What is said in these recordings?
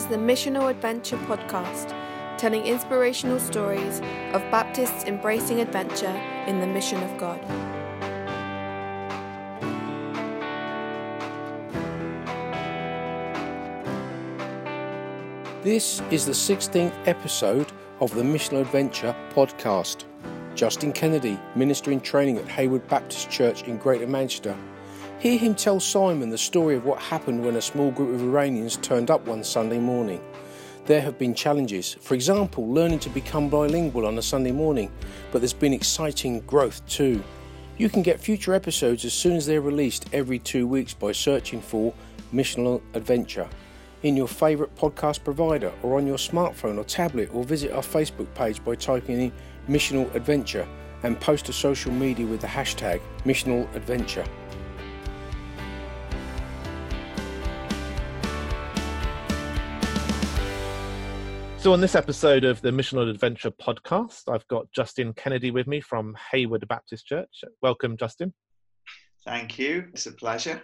is the Missional Adventure podcast, telling inspirational stories of Baptists embracing adventure in the mission of God. This is the 16th episode of the Missional Adventure podcast. Justin Kennedy, minister in training at Heywood Baptist Church in Greater Manchester. Hear him tell Simon the story of what happened when a small group of Iranians turned up one Sunday morning. There have been challenges, for example, learning to become bilingual on a Sunday morning, but there's been exciting growth too. You can get future episodes as soon as they're released every two weeks by searching for Missional Adventure in your favourite podcast provider or on your smartphone or tablet, or visit our Facebook page by typing in Missional Adventure and post to social media with the hashtag Missional Adventure. So, on this episode of the Mission Missional Adventure podcast, I've got Justin Kennedy with me from Heywood Baptist Church. Welcome, Justin. Thank you. It's a pleasure.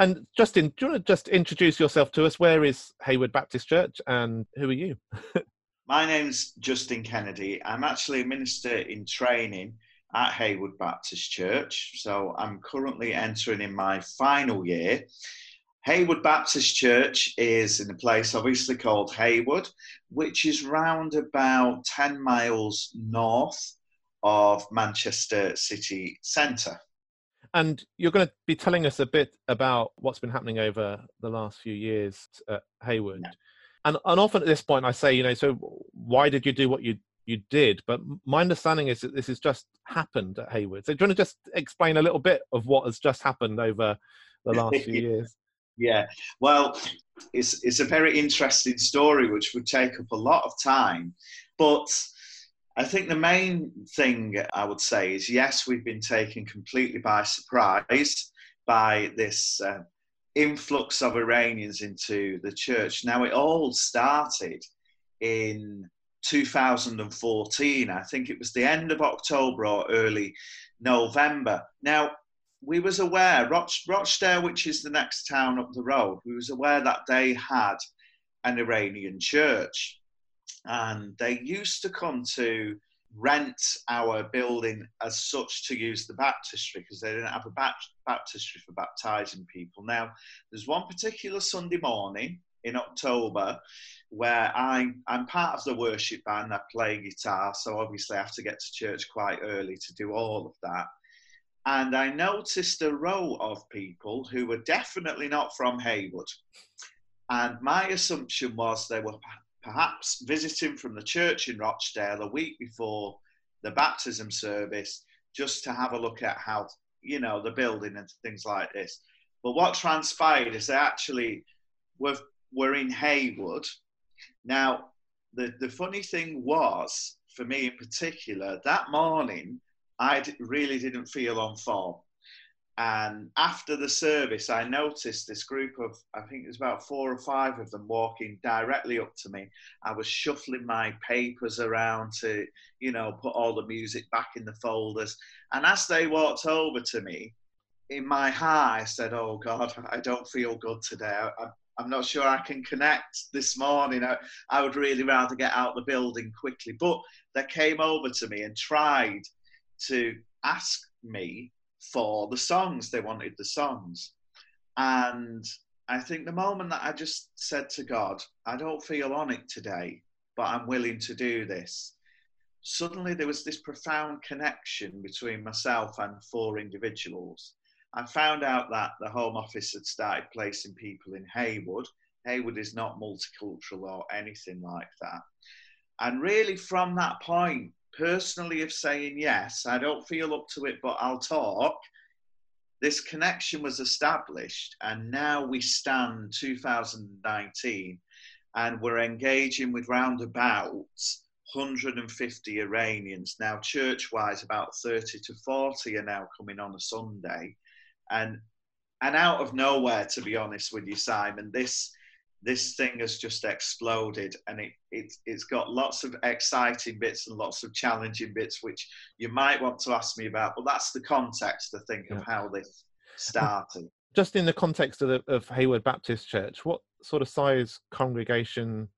And Justin, do you want to just introduce yourself to us? Where is Heywood Baptist Church and who are you? My name's Justin Kennedy. I'm actually a minister in training at Heywood Baptist Church. So I'm currently entering in my final year. Heywood Baptist Church is in a place obviously called Heywood, which is round about 10 miles north of Manchester city centre. And you're going to be telling us a bit about what's been happening over the last few years at Heywood. Yeah. And, and often at this point, I say, you know, so why did you do what you you did? But my understanding is that this has just happened at Heywood. So do you want to just explain a little bit of what has just happened over the last few years? Yeah, well, it's it's a very interesting story which would take up a lot of time, but I think the main thing I would say is yes, we've been taken completely by surprise by this uh, influx of Iranians into the church. Now, it all started in 2014. I think it was the end of October or early November. Now, we was aware Roch- Rochdale, which is the next town up the road, we was aware that they had an Iranian church, and they used to come to rent our building as such to use the baptistry because they didn't have a baptistry for baptizing people. Now, there's one particular Sunday morning in October where I, I'm part of the worship band, I play guitar, so obviously I have to get to church quite early to do all of that and I noticed a row of people who were definitely not from Heywood. And my assumption was they were perhaps visiting from the church in Rochdale a week before the baptism service just to have a look at how, you know, the building and things like this. But what transpired is they actually were, were in Heywood. Now, the, the funny thing was, for me in particular, that morning, I really didn't feel on form. And after the service, I noticed this group of, I think it was about four or five of them walking directly up to me. I was shuffling my papers around to, you know, put all the music back in the folders. And as they walked over to me, in my heart, I said, Oh God, I don't feel good today. I, I'm not sure I can connect this morning. I, I would really rather get out the building quickly. But they came over to me and tried to ask me for the songs. They wanted the songs. And I think the moment that I just said to God, I don't feel on it today, but I'm willing to do this, suddenly there was this profound connection between myself and four individuals. I found out that the Home Office had started placing people in Heywood. Heywood is not multicultural or anything like that. And really, from that point, personally of saying yes, I don't feel up to it, but I'll talk. This connection was established, and now we stand 2019 and we're engaging with round about 150 Iranians. Now, church wise, about 30 to 40 are now coming on a Sunday. And and out of nowhere, to be honest with you, Simon, this this thing has just exploded and it, it, it's got lots of exciting bits and lots of challenging bits which you might want to ask me about but that's the context i think yeah. of how this started just in the context of, the, of Heywood Baptist Church, what sort of size congregation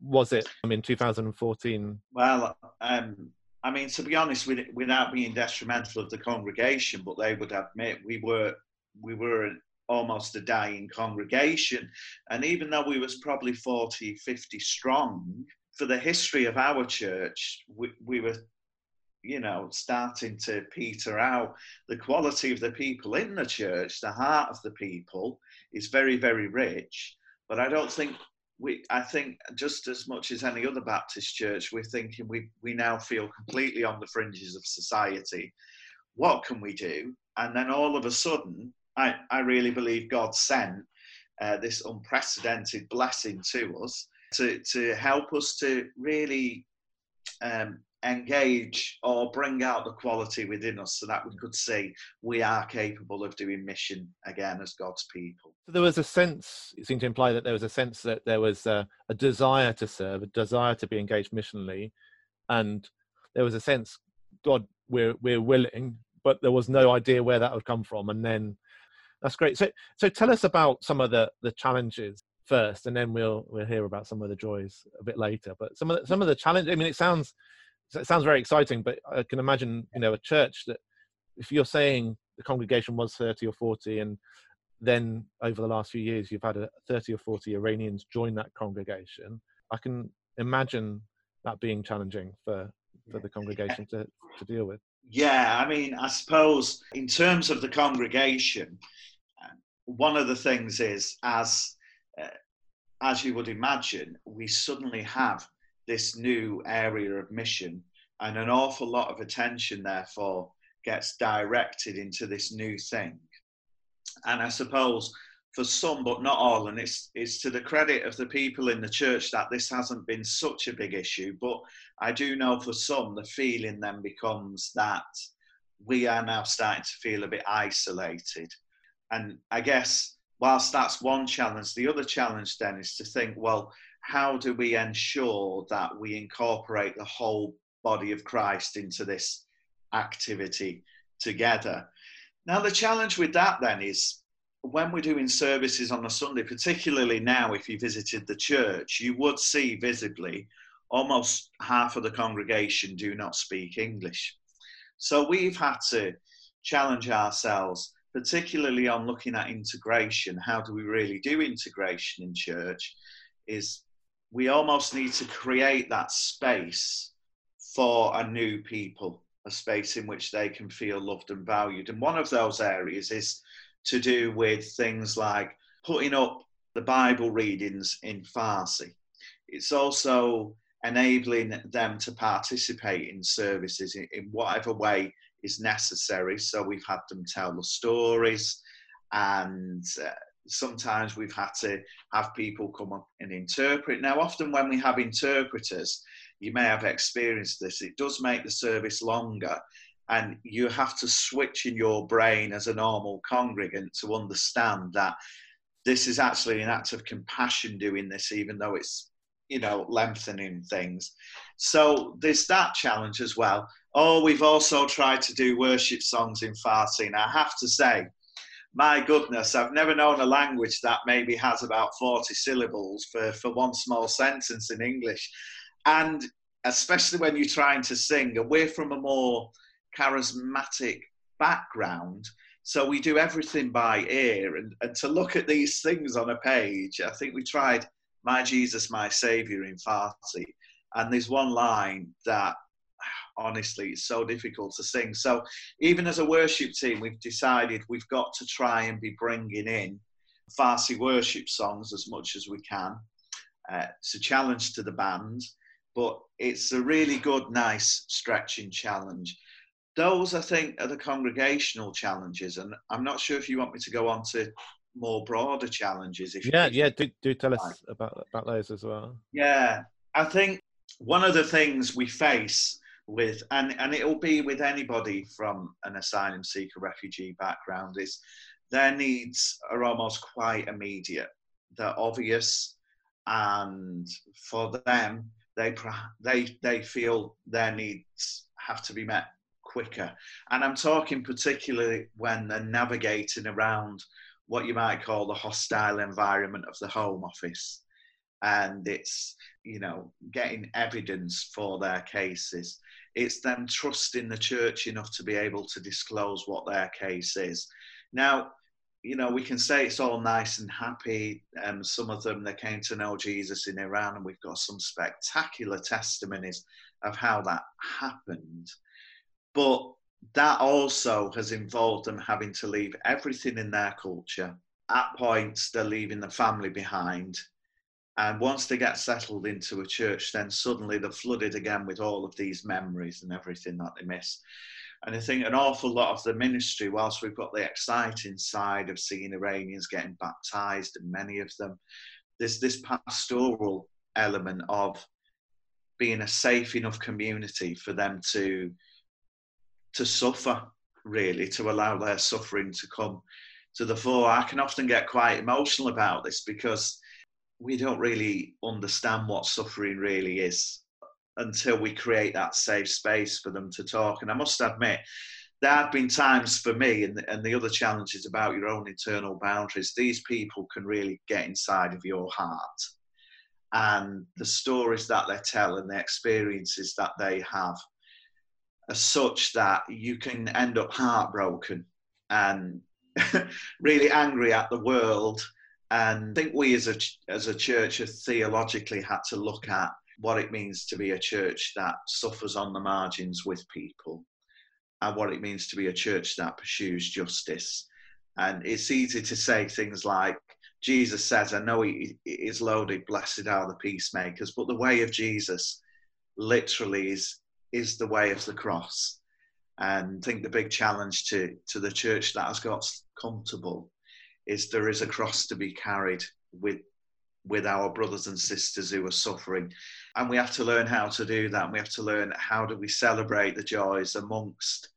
was it I mean 2014? Well, um, I mean, to be honest, without being detrimental of the congregation, but they would admit we were we were almost a dying congregation, and even though we was probably 40, 50 strong, for the history of our church, we, we were you know, starting to peter out. The quality of the people in the church, the heart of the people, is very, very rich. But I don't think we. I think just as much as any other Baptist church, we're thinking we we now feel completely on the fringes of society. What can we do? And then all of a sudden, I I really believe God sent uh, this unprecedented blessing to us to to help us to really um, engage or bring out the quality within us so that we could see we are capable of doing mission again as God's people. There was a sense, it seemed to imply that there was a sense that there was a, a desire to serve, a desire to be engaged missionally, and there was a sense, God, we're we're willing, but there was no idea where that would come from. And then that's great. So so tell us about some of the the challenges first, and then we'll we'll hear about some of the joys a bit later. But some of the, some of the challenge. I mean, it sounds it sounds very exciting, but I can imagine, you know, a church that if you're saying the congregation was 30 or 40 and then over the last few years you've had a 30 or 40 Iranians join that congregation, I can imagine that being challenging for, for the congregation to, to deal with. Yeah, I mean, I suppose in terms of the congregation, one of the things is as uh, as you would imagine, we suddenly have this new area of mission, and an awful lot of attention, therefore, gets directed into this new thing. And I suppose for some, but not all, and it's it's to the credit of the people in the church that this hasn't been such a big issue. But I do know for some, the feeling then becomes that we are now starting to feel a bit isolated. And I guess whilst that's one challenge, the other challenge then is to think, well, how do we ensure that we incorporate the whole body of Christ into this activity together? Now, the challenge with that then is when we're doing services on a Sunday, particularly now, if you visited the church, you would see visibly almost half of the congregation do not speak English. So we've had to challenge ourselves, particularly on looking at integration. How do we really do integration in church? Is we almost need to create that space for a new people, a space in which they can feel loved and valued. And one of those areas is to do with things like putting up the Bible readings in Farsi. It's also enabling them to participate in services in, whatever way is necessary. So we've had them tell the stories and uh, sometimes we've had to have people come up and interpret. Now, often when we have interpreters, you may have experienced this, it does make the service longer. And you have to switch in your brain as a normal congregant to understand that this is actually an act of compassion doing this, even though it's, you know, lengthening things. So there's that challenge as well. Oh, we've also tried to do worship songs in Farsi. And I have to say, my goodness, I've never known a language that maybe has about 40 syllables for, for one small sentence in English. And especially when you're trying to sing, we're from a more charismatic background. So we do everything by ear. And, and to look at these things on a page, I think we tried My Jesus, My Saviour in Farsi. And there's one line that honestly, it's so difficult to sing. So even as a worship team, we've decided we've got to try and be bringing in Farsi worship songs as much as we can. Uh, it's a challenge to the band, but it's a really good, nice stretching challenge. Those, I think, are the congregational challenges, and I'm not sure if you want me to go on to more broader challenges. If yeah, yeah, do, do tell us about about those as well. Yeah, I think one of the things we face with and and it'll be with anybody from an asylum seeker refugee background is their needs are almost quite immediate they're obvious and for them they they they feel their needs have to be met quicker and i'm talking particularly when they're navigating around what you might call the hostile environment of the Home Office. And it's, you know, getting evidence for their cases. It's them trusting the church enough to be able to disclose what their case is. Now, you know, we can say it's all nice and happy. Um, some of them, they came to know Jesus in Iran, and we've got some spectacular testimonies of how that happened. But that also has involved them having to leave everything in their culture. At points, they're leaving the family behind. And once they get settled into a church, then suddenly they're flooded again with all of these memories and everything that they miss. And I think an awful lot of the ministry, whilst we've got the exciting side of seeing Iranians getting baptized, and many of them, there's this pastoral element of being a safe enough community for them to to suffer, really, to allow their suffering to come to the fore. I can often get quite emotional about this because we don't really understand what suffering really is until we create that safe space for them to talk. And I must admit, there have been times for me, and the, and the other challenge is about your own internal boundaries. These people can really get inside of your heart. And the stories that they tell and the experiences that they have are such that you can end up heartbroken and really angry at the world. And I think we as a, as a church have theologically had to look at what it means to be a church that suffers on the margins with people and what it means to be a church that pursues justice. And it's easy to say things like, Jesus says, I know he is loaded, blessed are the peacemakers, but the way of Jesus literally is, is the way of the cross. And I think the big challenge to, to the church that has got comfortable is there is a cross to be carried with with our brothers and sisters who are suffering. And we have to learn how to do that. And We have to learn how do we celebrate the joys amongst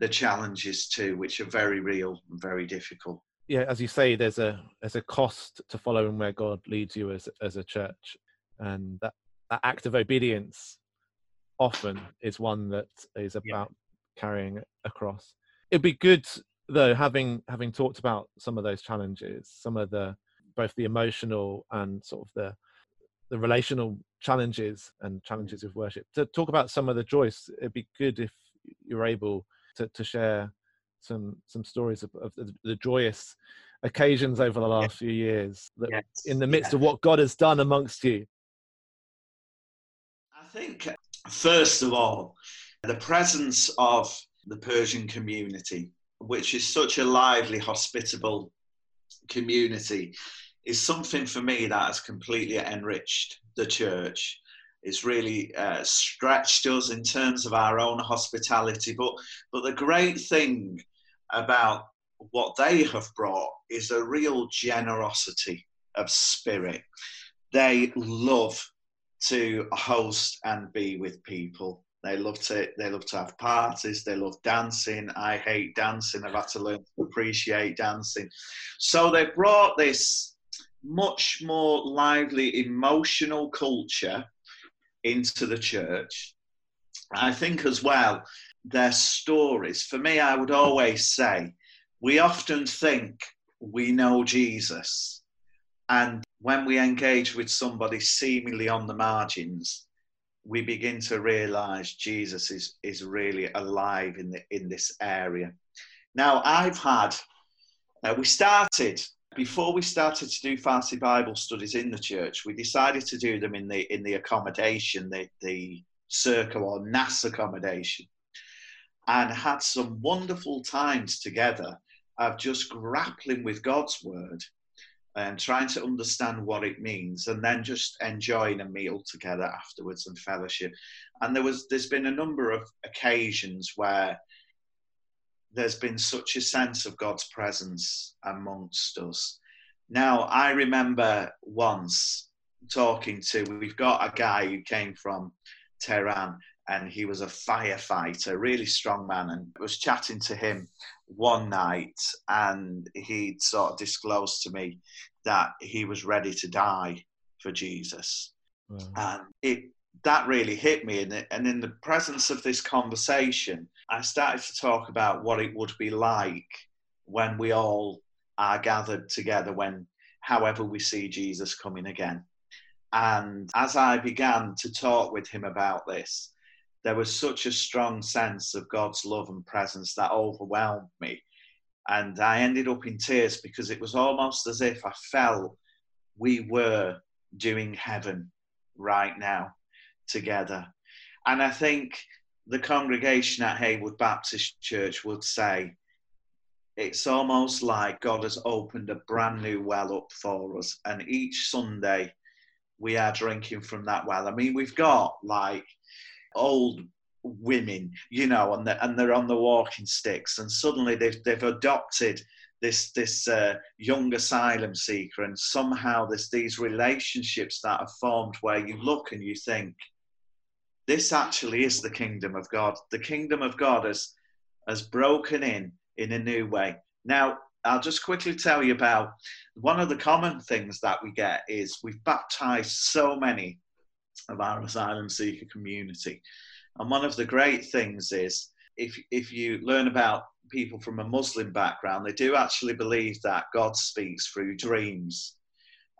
the challenges too, which are very real and very difficult. Yeah, as you say, there's a there's a cost to following where God leads you as as a church, and that, that act of obedience often is one that is about yeah. carrying a cross. It'd be good though, having having talked about some of those challenges, some of the both the emotional and sort of the the relational challenges and challenges mm. of worship. To talk about some of the joys, it'd be good if you're able to, to share some some stories of, of the, the, joyous occasions over the last yes. few years that yes. in the midst yeah. of what God has done amongst you. I think first of all, the presence of the Persian community, which is such a lively, hospitable community is something for me that has completely enriched the church. It's really uh, stretched us in terms of our own hospitality. But, but the great thing about what they have brought is a real generosity of spirit. They love to host and be with people. They love to they love to have parties. They love dancing. I hate dancing. I've had to learn to appreciate dancing. So they brought this much more lively emotional culture into the church. I think as well their stories. For me, I would always say we often think we know Jesus, and when we engage with somebody seemingly on the margins, we begin to realize Jesus is, is really alive in, the, in this area. Now, I've had, uh, we started, before we started to do Farsi Bible studies in the church, we decided to do them in the, in the accommodation, the, the Serco or NASS accommodation, and had some wonderful times together of just grappling with God's word and trying to understand what it means and then just enjoying a meal together afterwards and fellowship. And there was there's been a number of occasions where there's been such a sense of god's presence amongst us. Now i remember once talking to we've got a guy who came from tehran and he was a firefighter really strong man and I was chatting to him one night and he'd sort of disclosed to me that he was ready to die for Jesus. Wow. And it that really hit me. And, and in the presence of this conversation, I started to talk about what it would be like when we all are gathered together when, however, we see Jesus coming again. And as I began to talk with him about this, there was such a strong sense of God's love and presence that overwhelmed me. And I ended up in tears because it was almost as if I felt we were doing heaven right now together. And I think the congregation at Heywood Baptist Church would say it's almost like God has opened a brand new well up for us. And each Sunday we are drinking from that well. I mean, we've got like old women, you know, and they're, and they're on the walking sticks, and suddenly they've, they've adopted this this uh, young asylum seeker, and somehow there's these relationships that are formed where you look and you think, this actually is the kingdom of God. The kingdom of God has has broken in in a new way. Now, I'll just quickly tell you about one of the common things that we get is we've baptized so many of our asylum seeker community. And one of the great things is if, if you learn about people from a Muslim background, they do actually believe that God speaks through dreams.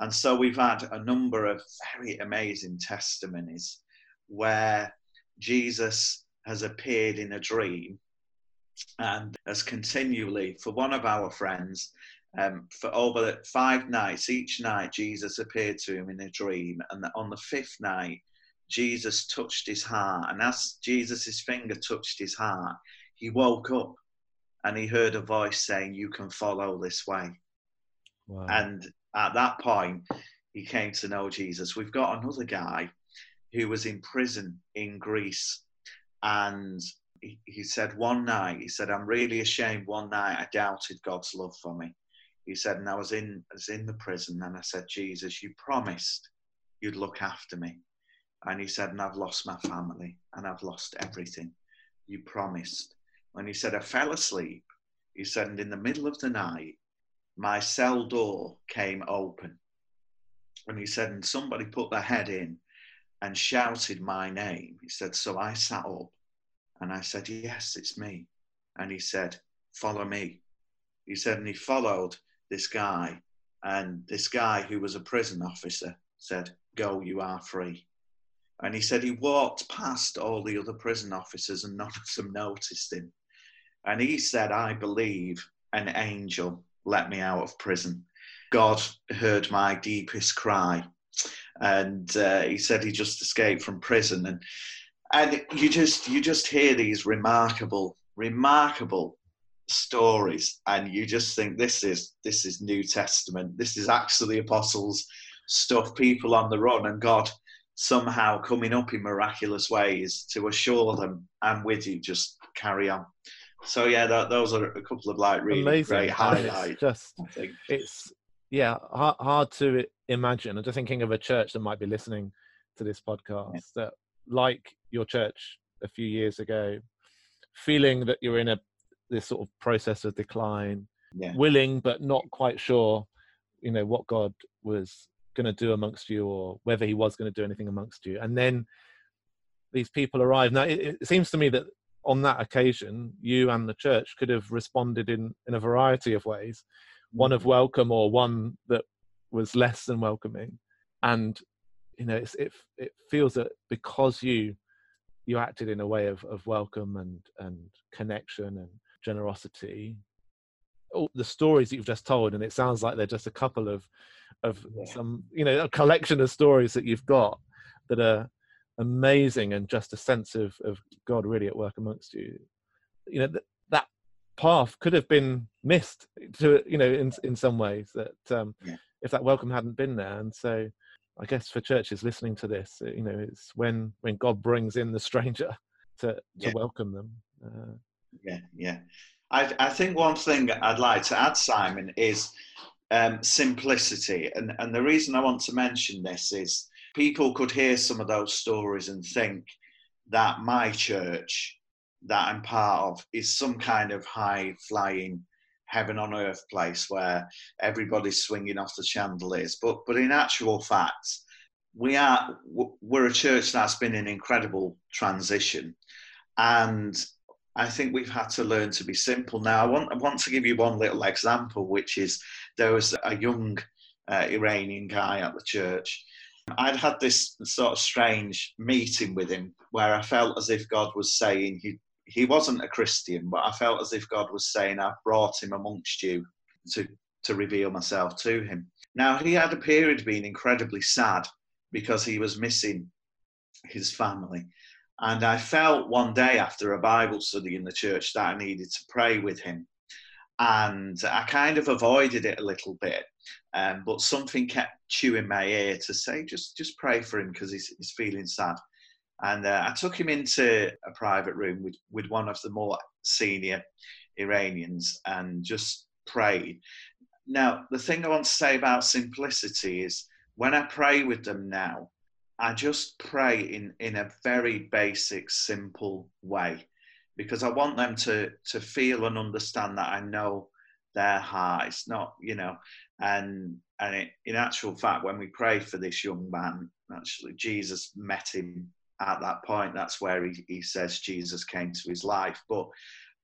And so we've had a number of very amazing testimonies where Jesus has appeared in a dream and has continually, for one of our friends, um, for over five nights, each night Jesus appeared to him in a dream. And on the fifth night, Jesus touched his heart. And as Jesus' finger touched his heart, he woke up and he heard a voice saying, You can follow this way. Wow. And at that point, he came to know Jesus. We've got another guy who was in prison in Greece. And he, he said one night, he said, I'm really ashamed. One night I doubted God's love for me. He said, and I was in, I was in the prison and I said, Jesus, you promised you'd look after me. And he said, and I've lost my family and I've lost everything. You promised. And he said, I fell asleep. He said, and in the middle of the night, my cell door came open. And he said, and somebody put their head in and shouted my name. He said, so I sat up and I said, yes, it's me. And he said, follow me. He said, and he followed this guy. And this guy, who was a prison officer, said, go, you are free. And he said he walked past all the other prison officers and none of them noticed him. And he said, I believe an angel let me out of prison. God heard my deepest cry. And uh, he said he just escaped from prison. And, and you just, you just hear these remarkable, remarkable stories and you just think this is this is new testament this is actually apostles stuff people on the run and god somehow coming up in miraculous ways to assure them, I'm with you, just carry on. So yeah, that, those are a couple of like really Amazing. great highlights. It's just, it's yeah, hard, hard, to imagine. I'm just thinking of a church that might be listening to this podcast yeah. that, like your church a few years ago, feeling that you're in a this sort of process of decline, yeah. willing but not quite sure, you know, what God was going to do amongst you or whether he was going to do anything amongst you. And then these people arrive. Now, it, it, seems to me that on that occasion, you and the church could have responded in, in a variety of ways one of mm-hmm. welcome or one that was less than welcoming. And, you know, it, it feels that because you you acted in a way of, of welcome and, and connection and generosity, all the stories that you've just told, and it sounds like they're just a couple of of yeah. some you know a collection of stories that you've got that are amazing and just a sense of of God really at work amongst you. You know th- that path could have been missed to you know in in some ways that um, yeah. if that welcome hadn't been there, and so. I guess for churches listening to this, you know, it's when when God brings in the stranger to to yeah. welcome them. Uh, yeah, yeah. I, I think one thing I'd like to add, Simon, is um, simplicity. And, and the reason I want to mention this is people could hear some of those stories and think that my church that I'm part of is some kind of high flying heaven on earth place where everybody's swinging off the chandeliers. But, but in actual fact, we are we're a church that's been in incredible transition and I think we've had to learn to be simple. Now, I want, I want to give you one little example, which is there was a young uh, Iranian guy at the church. I'd had this sort of strange meeting with him where I felt as if God was saying he he wasn't a Christian, but I felt as if God was saying, I've brought him amongst you to, to reveal myself to him. Now, he had a period being incredibly sad because he was missing his family. And I felt one day after a Bible study in the church that I needed to pray with him. And I kind of avoided it a little bit. Um, but something kept chewing my ear to say, just, just pray for him because he's, he's feeling sad. And uh, I took him into a private room with, with one of the more senior Iranians and just prayed. Now, the thing I want to say about simplicity is when I pray with them now, I just pray in, in a very basic, simple way because I want them to, to feel and understand that I know their heart. It's not, you know, and and it, in actual fact, when we pray for this young man, actually Jesus met him at that point. That's where he, he says Jesus came to his life. But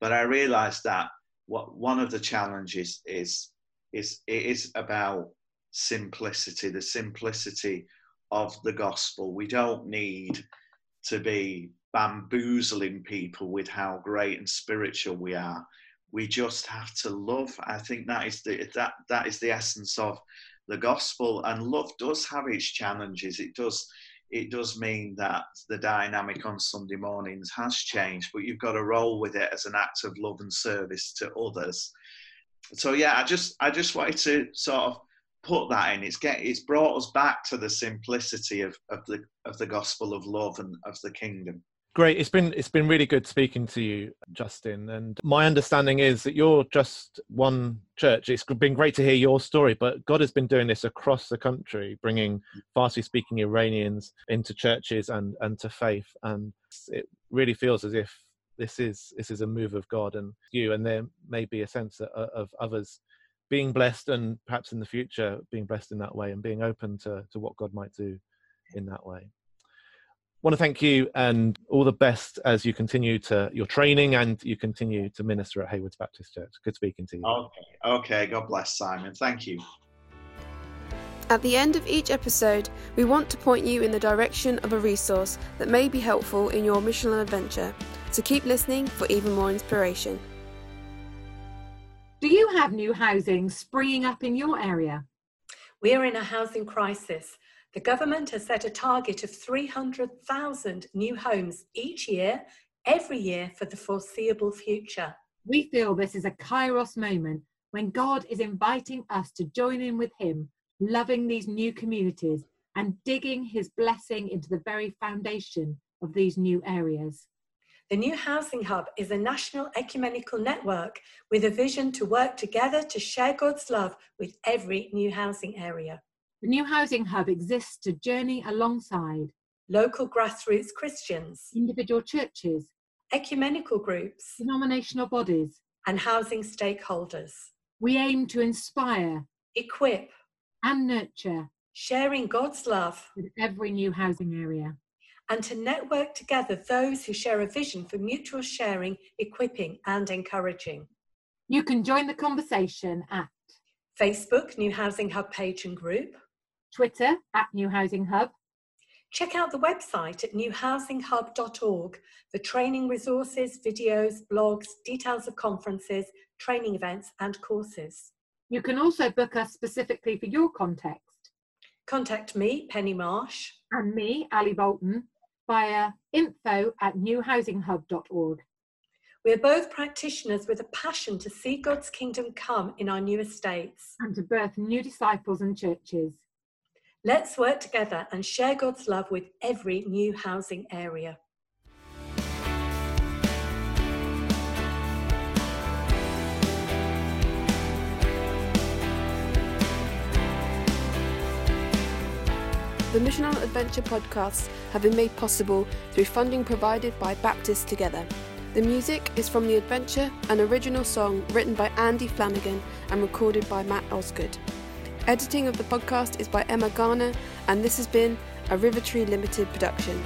but I realised that what one of the challenges is is it is about simplicity, the simplicity of the gospel. We don't need to be bamboozling people with how great and spiritual we are. We just have to love. I think that is the that that is the essence of the gospel. And love does have its challenges. It does it does mean that the dynamic on Sunday mornings has changed, but you've got to roll with it as an act of love and service to others. So yeah, I just I just wanted to sort of put that in. It's get it's brought us back to the simplicity of, of the of the gospel of love and of the kingdom. Great. It's been it's been really good speaking to you, Justin. And my understanding is that you're just one church. It's been great to hear your story, but God has been doing this across the country, bringing Farsi speaking Iranians into churches and and to faith. And it really feels as if this is this is a move of God and you. And there may be a sense of, of others being blessed and perhaps in the future being blessed in that way and being open to to what God might do in that way I want to thank you and all the best as you continue to your training and you continue to minister at Heywoods Baptist Church. Good speaking to you. Okay, okay. God bless Simon. Thank you. At the end of each episode, we want to point you in the direction of a resource that may be helpful in your missional adventure. So keep listening for even more inspiration. Do you have new housing springing up in your area? We are in a housing crisis the government has set a target of 300,000 new homes each year, every year for the foreseeable future. We feel this is a kairos moment when God is inviting us to join in with Him, loving these new communities and digging His blessing into the very foundation of these new areas. The New Housing Hub is a national ecumenical network with a vision to work together to share God's love with every new housing area. The New Housing Hub exists to journey alongside local grassroots Christians, individual churches, ecumenical groups, denominational bodies, and housing stakeholders. We aim to inspire, equip, and nurture, sharing God's love with every new housing area, and to network together those who share a vision for mutual sharing, equipping, and encouraging. You can join the conversation at Facebook, New Housing Hub page and group, Twitter at New Housing Hub. Check out the website at newhousinghub.org for training resources, videos, blogs, details of conferences, training events, and courses. You can also book us specifically for your context. Contact me, Penny Marsh. And me, Ali Bolton, via info at newhousinghub.org. We are both practitioners with a passion to see God's kingdom come in our new estates and to birth new disciples and churches. Let's work together and share God's love with every new housing area. The Missional Adventure podcasts have been made possible through funding provided by Baptists Together. The music is from The Adventure, an original song written by Andy Flanagan and recorded by Matt Osgood. Editing of the podcast is by Emma Garner, and this has been a River Tree Limited production.